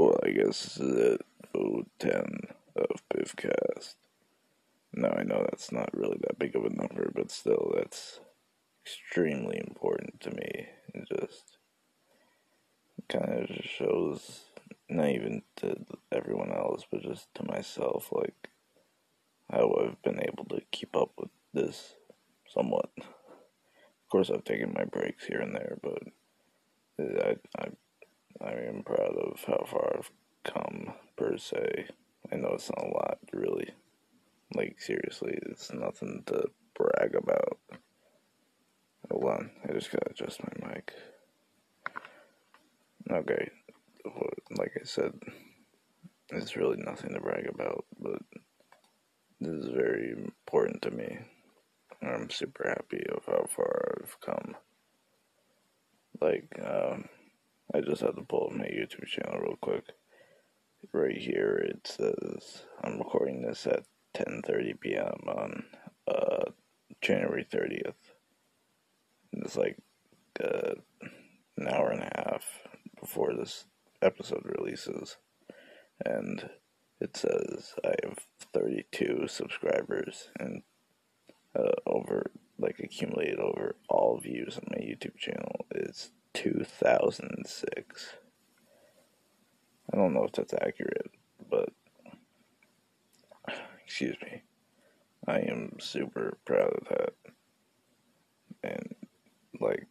Well, I guess this is it. 010 of Biffcast. Now, I know that's not really that big of a number, but still, that's extremely important to me. It just kind of shows, not even to everyone else, but just to myself, like, how I've been able to keep up with this somewhat. Of course, I've taken my breaks here and there, but I, I I am proud of how far I've come, per se. I know it's not a lot, really. Like, seriously, it's nothing to brag about. Hold on, I just gotta adjust my mic. Okay, like I said, it's really nothing to brag about, but this is very important to me. I'm super happy of how far I've come. Like, um, I just had to pull up my YouTube channel real quick. Right here it says I'm recording this at 10:30 p.m. on uh, January 30th. It's like uh, an hour and a half before this episode releases, and it says I have 32 subscribers and uh, over like accumulated over all views on my YouTube channel is 2006. I don't know if that's accurate, but excuse me. I am super proud of that. And like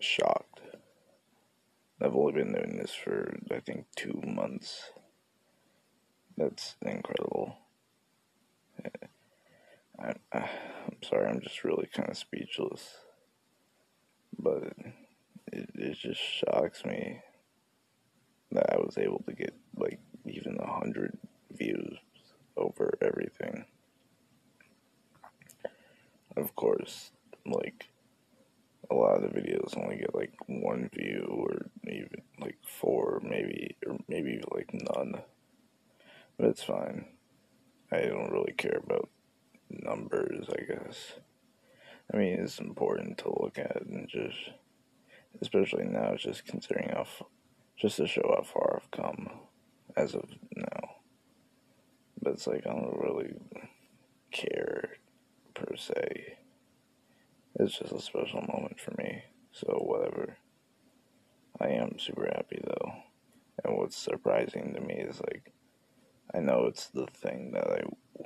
shocked. I've only been doing this for I think 2 months. That's incredible. Eh, I, ah, I'm sorry, I'm just really kind of speechless. It just shocks me that I was able to get like even a hundred views over everything. Of course, like a lot of the videos only get like one view or even like four, maybe or maybe like none. But it's fine. I don't really care about numbers, I guess. I mean, it's important to look at and just especially now, just considering how, just to show how far I've come as of now. But it's like I don't really care per se. It's just a special moment for me, so whatever. I am super happy though, and what's surprising to me is like, I know it's the thing that I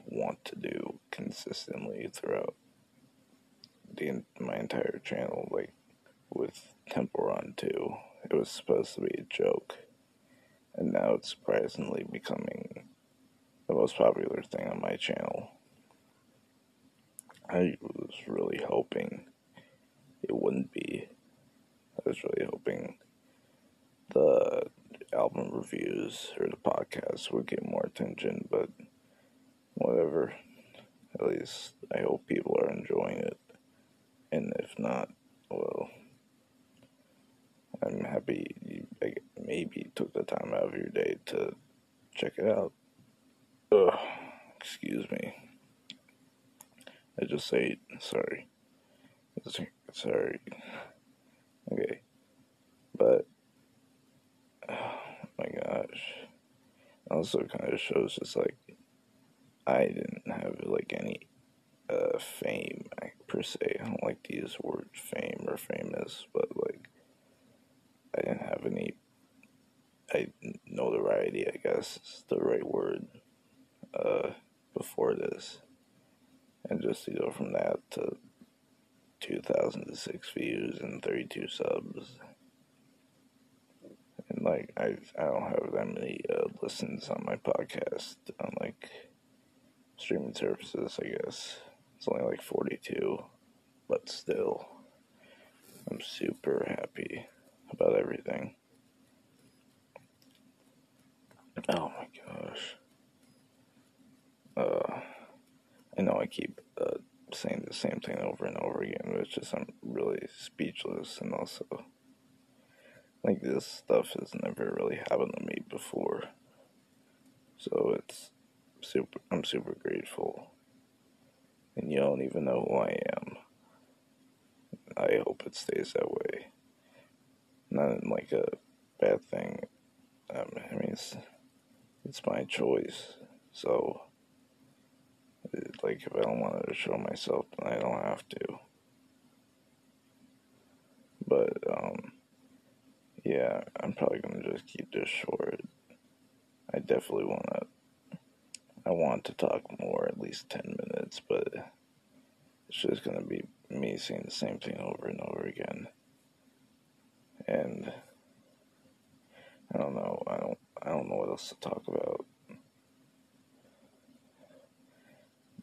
want to do consistently throughout the my entire channel, like with Temple Run 2. It was supposed to be a joke, and now it's surprisingly becoming the most popular thing on my channel. I was really hoping it wouldn't be. I was really hoping the album reviews or the podcast would get more attention, but whatever. At least I hope people are enjoying it. And if not, well, I'm happy you maybe took the time out of your day to check it out. Ugh, excuse me. I just say sorry. Sorry. Okay. But, oh my gosh. Also, kind of shows just like I didn't have like any uh, fame per se. I don't like these words fame or famous, but like I didn't have any I notoriety, I guess is the right word, uh, before this. And just to go from that to 2006 views and 32 subs. And like, I, I don't have that many uh, listens on my podcast on like streaming services, I guess. It's only like 42, but still, I'm super happy about everything. Oh my gosh. Uh, I know I keep uh, saying the same thing over and over again, but it's just I'm really speechless, and also, like, this stuff has never really happened to me before. So it's super, I'm super grateful. And you don't even know who I am. I hope it stays that way not in like a bad thing. Um, I it's it's my choice. So, like, if I don't want to show myself, then I don't have to. But, um, yeah, I'm probably gonna just keep this short. I definitely want to. I want to talk more, at least 10 minutes, but it's just gonna be me saying the same thing over and over again. And I don't know. I don't. Don't know what else to talk about.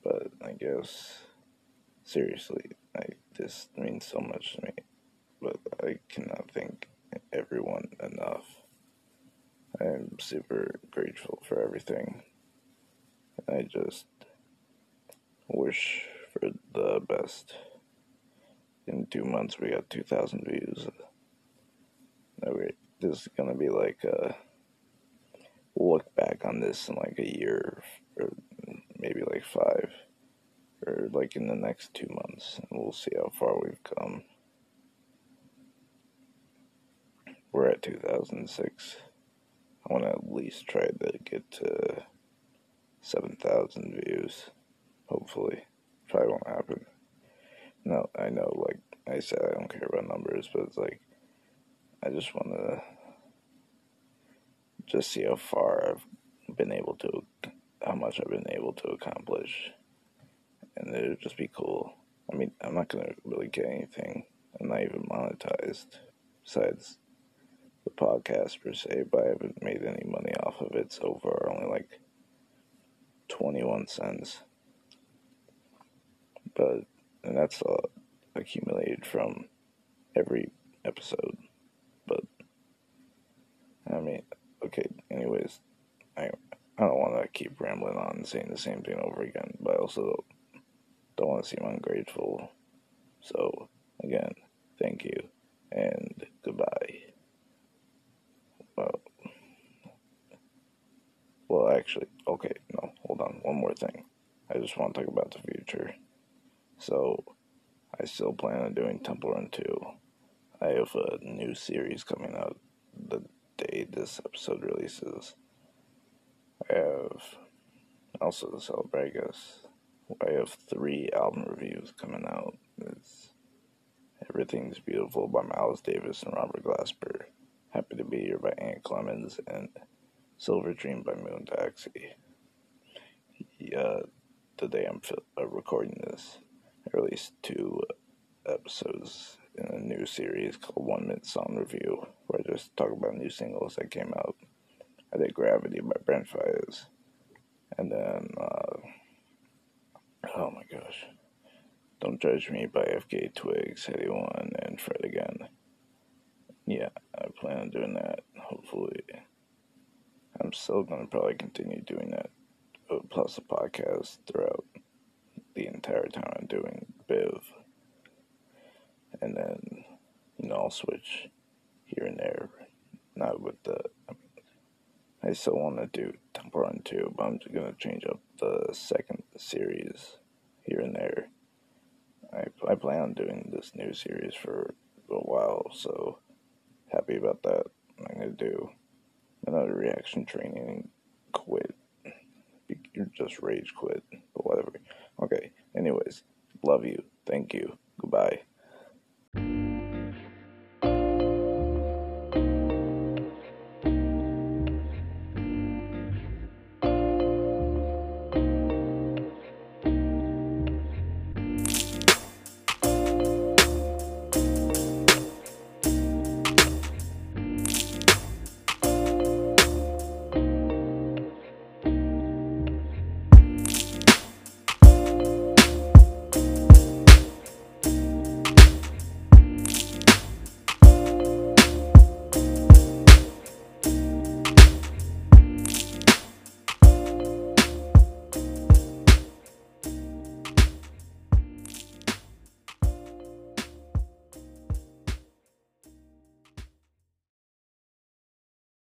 But I guess seriously, I this means so much to me. But I cannot thank everyone enough. I'm super grateful for everything. I just wish for the best. In two months, we got 2,000 views. This is gonna be like a look back on this in like a year or maybe like five or like in the next two months and we'll see how far we've come. We're at 2006. I want to at least try to get to 7,000 views. Hopefully. Probably won't happen. No, I know, like I said, I don't care about numbers, but it's like, I just want to just see how far I've been able to, how much I've been able to accomplish. And it would just be cool. I mean, I'm not going to really get anything. I'm not even monetized besides the podcast per se, but I haven't made any money off of it so far, only like 21 cents. But, and that's accumulated from every episode. But, I mean, okay, anyways, I I don't want to keep rambling on and saying the same thing over again, but I also don't want to seem ungrateful. So, again, thank you and goodbye. Well, well, actually, okay, no, hold on, one more thing. I just want to talk about the future. So, I still plan on doing Temple Run 2. I have a new series coming out the day this episode releases. I have also to celebrate, I. Have three album reviews coming out. It's Everything's Beautiful by Miles Davis and Robert Glasper. Happy to Be Here by Ant Clemons and Silver Dream by Moon Taxi. Yeah, the day I'm uh, recording this, I released two episodes in a new series called One Minute Song Review, where I just talk about new singles that came out. I did Gravity by Brent Faiyaz. And then, uh, oh my gosh. Don't Judge Me by FKA Twigs, Headie One, and Fred again. Yeah, I plan on doing that, hopefully. I'm still going to probably continue doing that, uh, plus the podcast throughout the entire time I'm doing Biv and then you know I'll switch here and there. Not with the. I still want to do Run too, but I'm just gonna change up the second series here and there. I I plan on doing this new series for a while, so happy about that. I'm gonna do another reaction training. Quit. You're just rage quit, but whatever. Okay. Anyways, love you. Thank you. Goodbye.